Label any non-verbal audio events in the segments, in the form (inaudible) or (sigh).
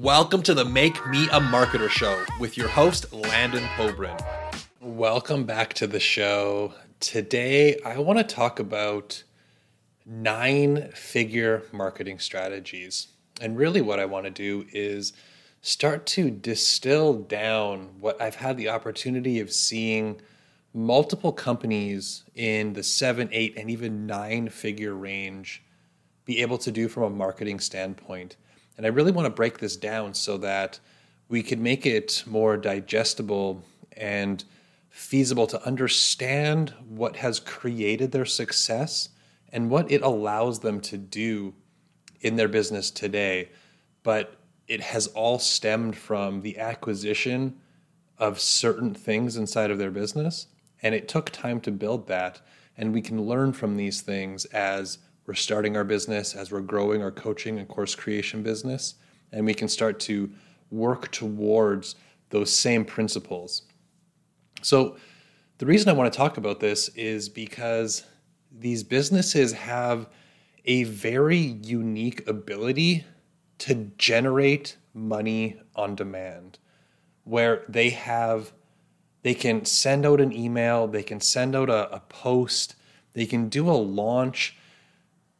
Welcome to the Make Me a Marketer show with your host, Landon Pobrin. Welcome back to the show. Today, I want to talk about nine figure marketing strategies. And really, what I want to do is start to distill down what I've had the opportunity of seeing multiple companies in the seven, eight, and even nine figure range be able to do from a marketing standpoint. And I really want to break this down so that we could make it more digestible and feasible to understand what has created their success and what it allows them to do in their business today. But it has all stemmed from the acquisition of certain things inside of their business. And it took time to build that. And we can learn from these things as we're starting our business, as we're growing our coaching and course creation business, and we can start to work towards those same principles. So, the reason I want to talk about this is because these businesses have a very unique ability to generate money on demand where they have they can send out an email they can send out a, a post they can do a launch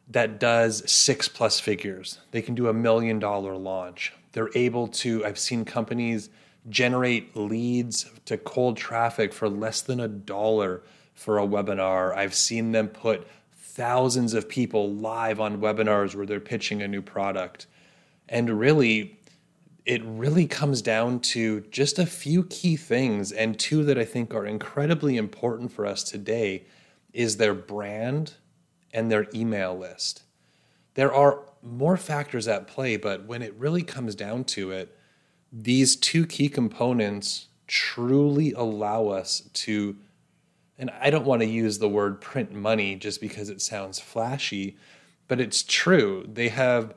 that does six plus figures. They can do a million dollar launch. They're able to, I've seen companies generate leads to cold traffic for less than a dollar for a webinar. I've seen them put thousands of people live on webinars where they're pitching a new product. And really, it really comes down to just a few key things, and two that I think are incredibly important for us today is their brand and their email list. There are more factors at play, but when it really comes down to it, these two key components truly allow us to, and I don't want to use the word print money just because it sounds flashy, but it's true. They have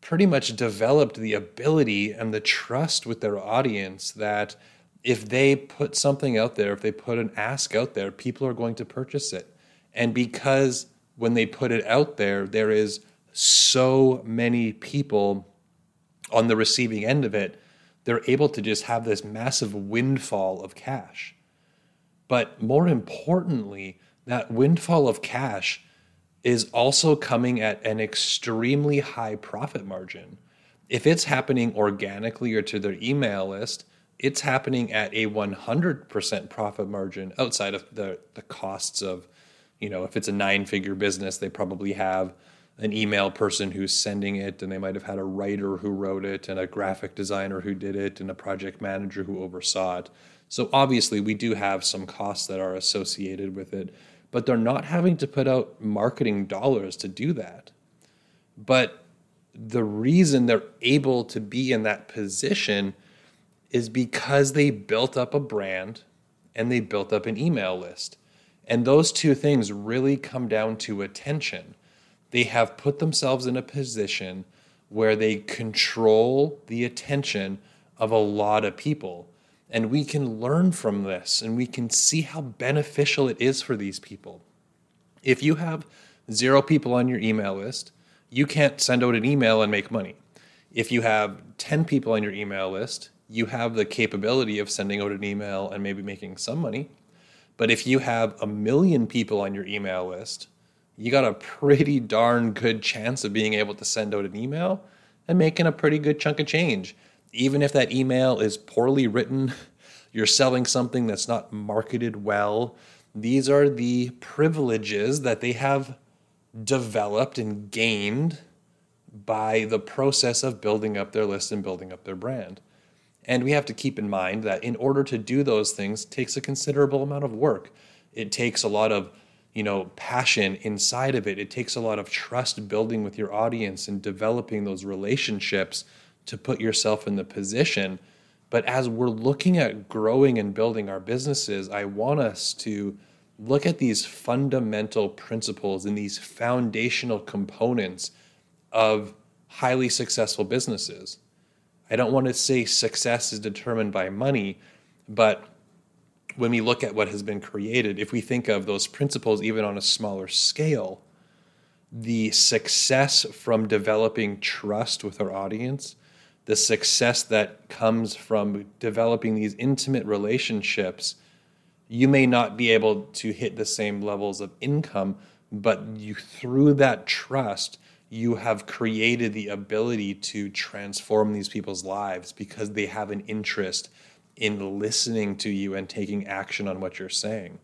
pretty much developed the ability and the trust with their audience that if they put something out there, if they put an ask out there, people are going to purchase it. And because when they put it out there, there is so many people on the receiving end of it, they're able to just have this massive windfall of cash. But more importantly, that windfall of cash is also coming at an extremely high profit margin. If it's happening organically or to their email list, it's happening at a 100% profit margin outside of the, the costs of you know, if it's a nine figure business, they probably have an email person who's sending it, and they might have had a writer who wrote it, and a graphic designer who did it, and a project manager who oversaw it. So obviously, we do have some costs that are associated with it, but they're not having to put out marketing dollars to do that. But the reason they're able to be in that position is because they built up a brand and they built up an email list. And those two things really come down to attention. They have put themselves in a position where they control the attention of a lot of people. And we can learn from this and we can see how beneficial it is for these people. If you have zero people on your email list, you can't send out an email and make money. If you have 10 people on your email list, you have the capability of sending out an email and maybe making some money. But if you have a million people on your email list, you got a pretty darn good chance of being able to send out an email and making a pretty good chunk of change. Even if that email is poorly written, (laughs) you're selling something that's not marketed well. These are the privileges that they have developed and gained by the process of building up their list and building up their brand. And we have to keep in mind that in order to do those things takes a considerable amount of work. It takes a lot of, you know, passion inside of it. It takes a lot of trust building with your audience and developing those relationships to put yourself in the position. But as we're looking at growing and building our businesses, I want us to look at these fundamental principles and these foundational components of highly successful businesses. I don't want to say success is determined by money, but when we look at what has been created, if we think of those principles even on a smaller scale, the success from developing trust with our audience, the success that comes from developing these intimate relationships, you may not be able to hit the same levels of income, but you through that trust, you have created the ability to transform these people's lives because they have an interest in listening to you and taking action on what you're saying.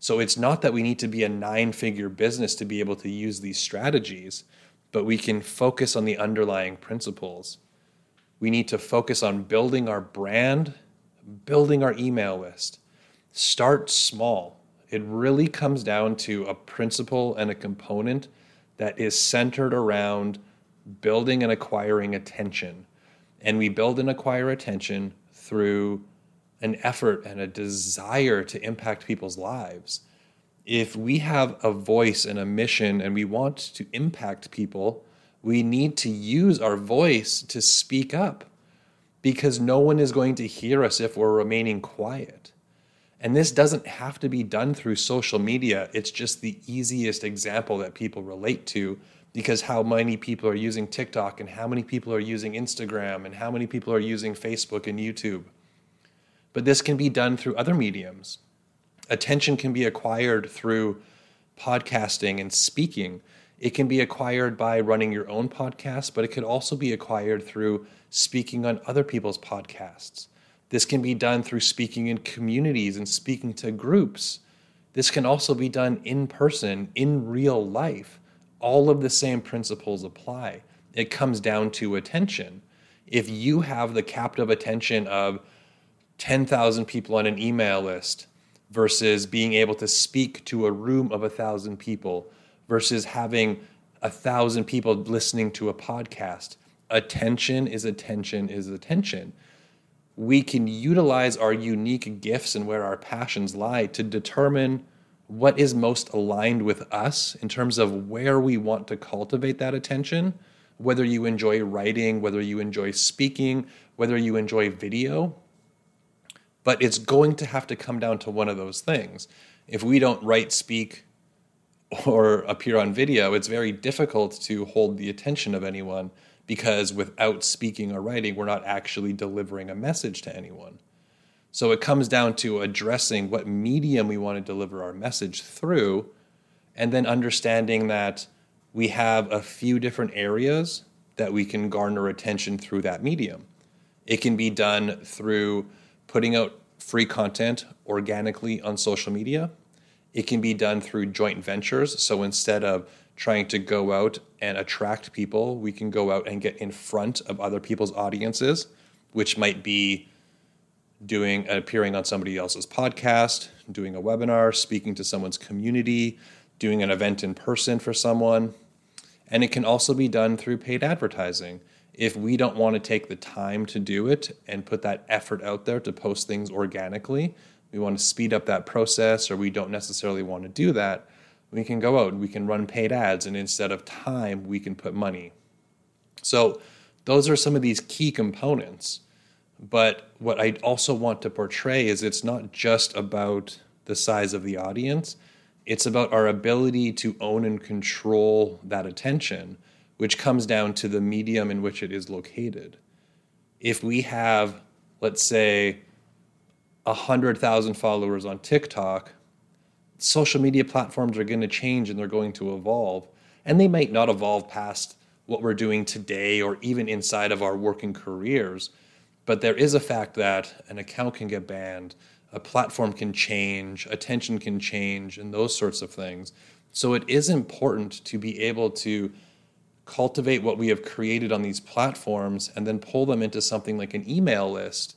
So it's not that we need to be a nine figure business to be able to use these strategies, but we can focus on the underlying principles. We need to focus on building our brand, building our email list. Start small. It really comes down to a principle and a component that is centered around building and acquiring attention. And we build and acquire attention through an effort and a desire to impact people's lives. If we have a voice and a mission and we want to impact people, we need to use our voice to speak up because no one is going to hear us if we're remaining quiet. And this doesn't have to be done through social media. It's just the easiest example that people relate to because how many people are using TikTok and how many people are using Instagram and how many people are using Facebook and YouTube. But this can be done through other mediums. Attention can be acquired through podcasting and speaking. It can be acquired by running your own podcast, but it could also be acquired through speaking on other people's podcasts. This can be done through speaking in communities and speaking to groups. This can also be done in person, in real life. All of the same principles apply. It comes down to attention. If you have the captive attention of 10,000 people on an email list versus being able to speak to a room of a thousand people versus having a thousand people listening to a podcast, attention is attention is attention we can utilize our unique gifts and where our passions lie to determine what is most aligned with us in terms of where we want to cultivate that attention. Whether you enjoy writing, whether you enjoy speaking, whether you enjoy video. But it's going to have to come down to one of those things. If we don't write, speak, or appear on video, it's very difficult to hold the attention of anyone because without speaking or writing, we're not actually delivering a message to anyone. So it comes down to addressing what medium we want to deliver our message through, and then understanding that we have a few different areas that we can garner attention through that medium. It can be done through putting out free content organically on social media. It can be done through joint ventures. So instead of trying to go out and attract people, we can go out and get in front of other people's audiences, which might be doing appearing on somebody else's podcast, doing a webinar, speaking to someone's community, doing an event in person for someone. And it can also be done through paid advertising. If we don't want to take the time to do it and put that effort out there to post things organically, we want to speed up that process or we don't necessarily want to do that, we can go out we can run paid ads, and instead of time, we can put money. So, those are some of these key components. But what I also want to portray is it's not just about the size of the audience, it's about our ability to own and control that attention, which comes down to the medium in which it is located. If we have, let's say, 100,000 followers on TikTok, social media platforms are going to change and they're going to evolve. And they might not evolve past what we're doing today or even inside of our working careers. But there is a fact that an account can get banned, a platform can change, attention can change, and those sorts of things. So it is important to be able to cultivate what we have created on these platforms and then pull them into something like an email list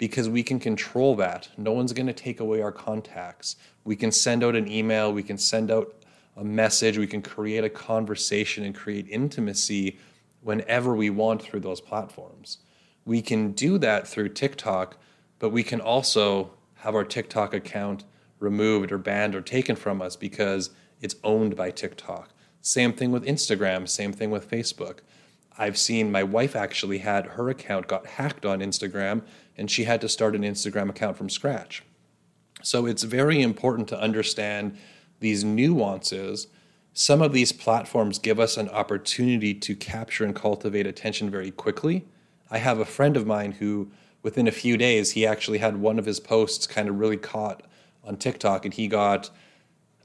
because we can control that. No one's going to take away our contacts. We can send out an email, we can send out a message, we can create a conversation and create intimacy whenever we want through those platforms. We can do that through TikTok, but we can also have our TikTok account removed or banned or taken from us because it's owned by TikTok. Same thing with Instagram, same thing with Facebook. I've seen my wife actually had her account got hacked on Instagram and she had to start an Instagram account from scratch. So it's very important to understand these nuances. Some of these platforms give us an opportunity to capture and cultivate attention very quickly, I have a friend of mine who, within a few days, he actually had one of his posts kind of really caught on TikTok and he got,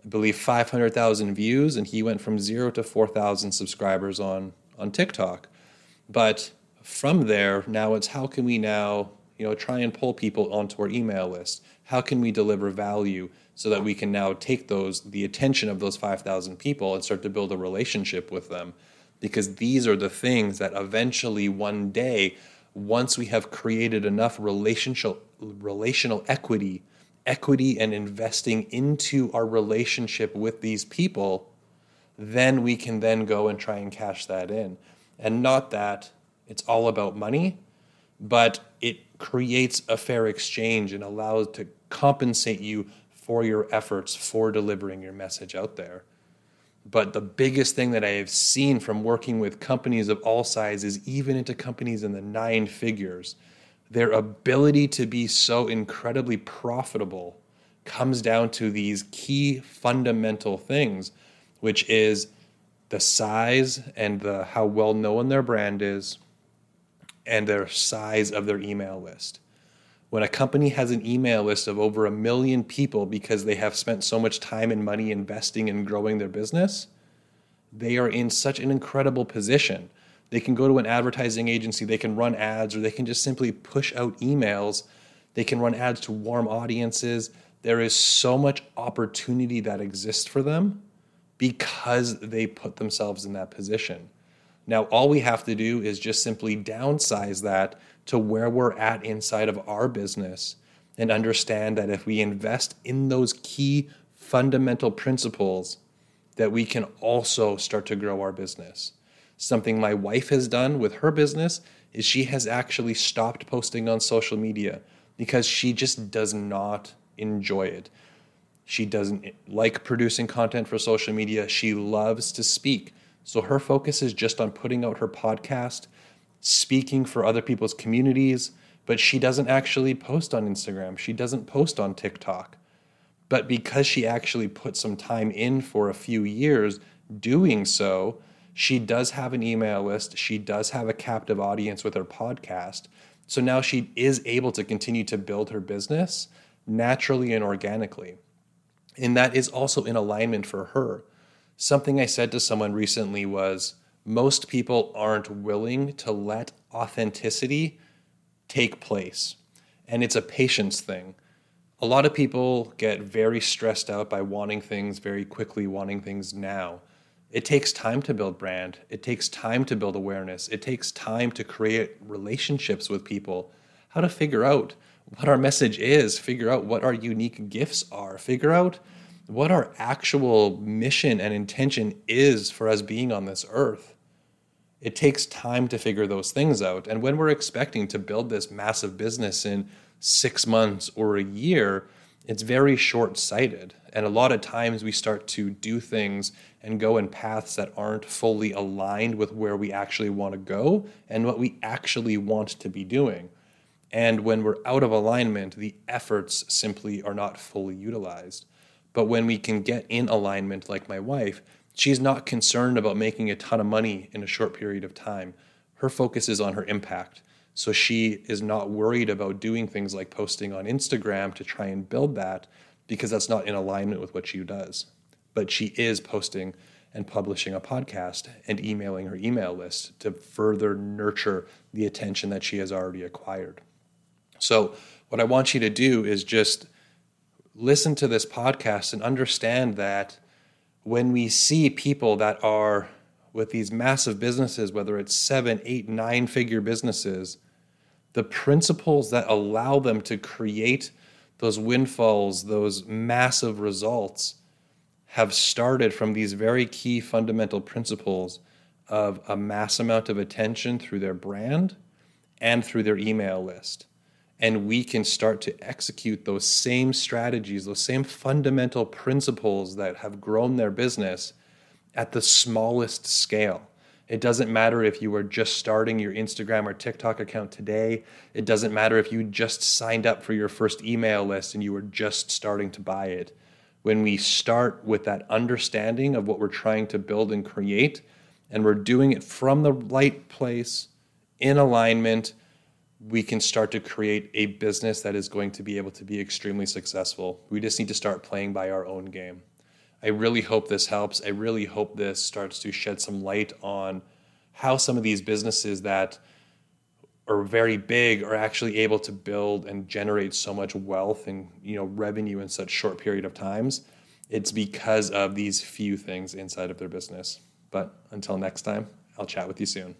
I believe, 500,000 views and he went from zero to 4,000 subscribers on, on TikTok. But from there, now it's how can we now, you know, try and pull people onto our email list? How can we deliver value so that we can now take those, the attention of those 5,000 people and start to build a relationship with them? Because these are the things that eventually one day, once we have created enough relational, relational equity, equity and investing into our relationship with these people, then we can then go and try and cash that in. And not that it's all about money, but it creates a fair exchange and allows to compensate you for your efforts for delivering your message out there. But the biggest thing that I have seen from working with companies of all sizes, even into companies in the nine figures, their ability to be so incredibly profitable comes down to these key fundamental things, which is the size and the how well known their brand is, and their size of their email list. When a company has an email list of over a million people because they have spent so much time and money investing in growing their business, they are in such an incredible position. They can go to an advertising agency, they can run ads, or they can just simply push out emails. They can run ads to warm audiences. There is so much opportunity that exists for them because they put themselves in that position. Now, all we have to do is just simply downsize that to where we're at inside of our business and understand that if we invest in those key fundamental principles, that we can also start to grow our business. Something my wife has done with her business is she has actually stopped posting on social media because she just does not enjoy it. She doesn't like producing content for social media. She loves to speak. So her focus is just on putting out her podcast, speaking for other people's communities, but she doesn't actually post on Instagram. She doesn't post on TikTok. But because she actually put some time in for a few years doing so, she does have an email list. She does have a captive audience with her podcast. So now she is able to continue to build her business naturally and organically. And that is also in alignment for her. Something I said to someone recently was most people aren't willing to let authenticity take place. And it's a patience thing. A lot of people get very stressed out by wanting things very quickly, wanting things now. It takes time to build brand. It takes time to build awareness. It takes time to create relationships with people. How to figure out what our message is, figure out what our unique gifts are, figure out what our actual mission and intention is for us being on this earth. It takes time to figure those things out. And when we're expecting to build this massive business in six months or a year, it's very short sighted. And a lot of times we start to do things and go in paths that aren't fully aligned with where we actually want to go and what we actually want to be doing. And when we're out of alignment, the efforts simply are not fully utilized. But when we can get in alignment, like my wife, she's not concerned about making a ton of money in a short period of time. Her focus is on her impact. So she is not worried about doing things like posting on Instagram to try and build that because that's not in alignment with what she does. But she is posting and publishing a podcast and emailing her email list to further nurture the attention that she has already acquired. So, what I want you to do is just listen to this podcast and understand that when we see people that are with these massive businesses, whether it's seven, eight, nine figure businesses, the principles that allow them to create those windfalls, those massive results, have started from these very key fundamental principles of a mass amount of attention through their brand and through their email list and we can start to execute those same strategies, those same fundamental principles that have grown their business at the smallest scale. It doesn't matter if you are just starting your Instagram or TikTok account today. It doesn't matter if you just signed up for your first email list and you were just starting to buy it. When we start with that understanding of what we're trying to build and create, and we're doing it from the right place in alignment, we can start to create a business that is going to be able to be extremely successful. We just need to start playing by our own game. I really hope this helps. I really hope this starts to shed some light on how some of these businesses that are very big are actually able to build and generate so much wealth and you know revenue in such short period of times it's because of these few things inside of their business but until next time i'll chat with you soon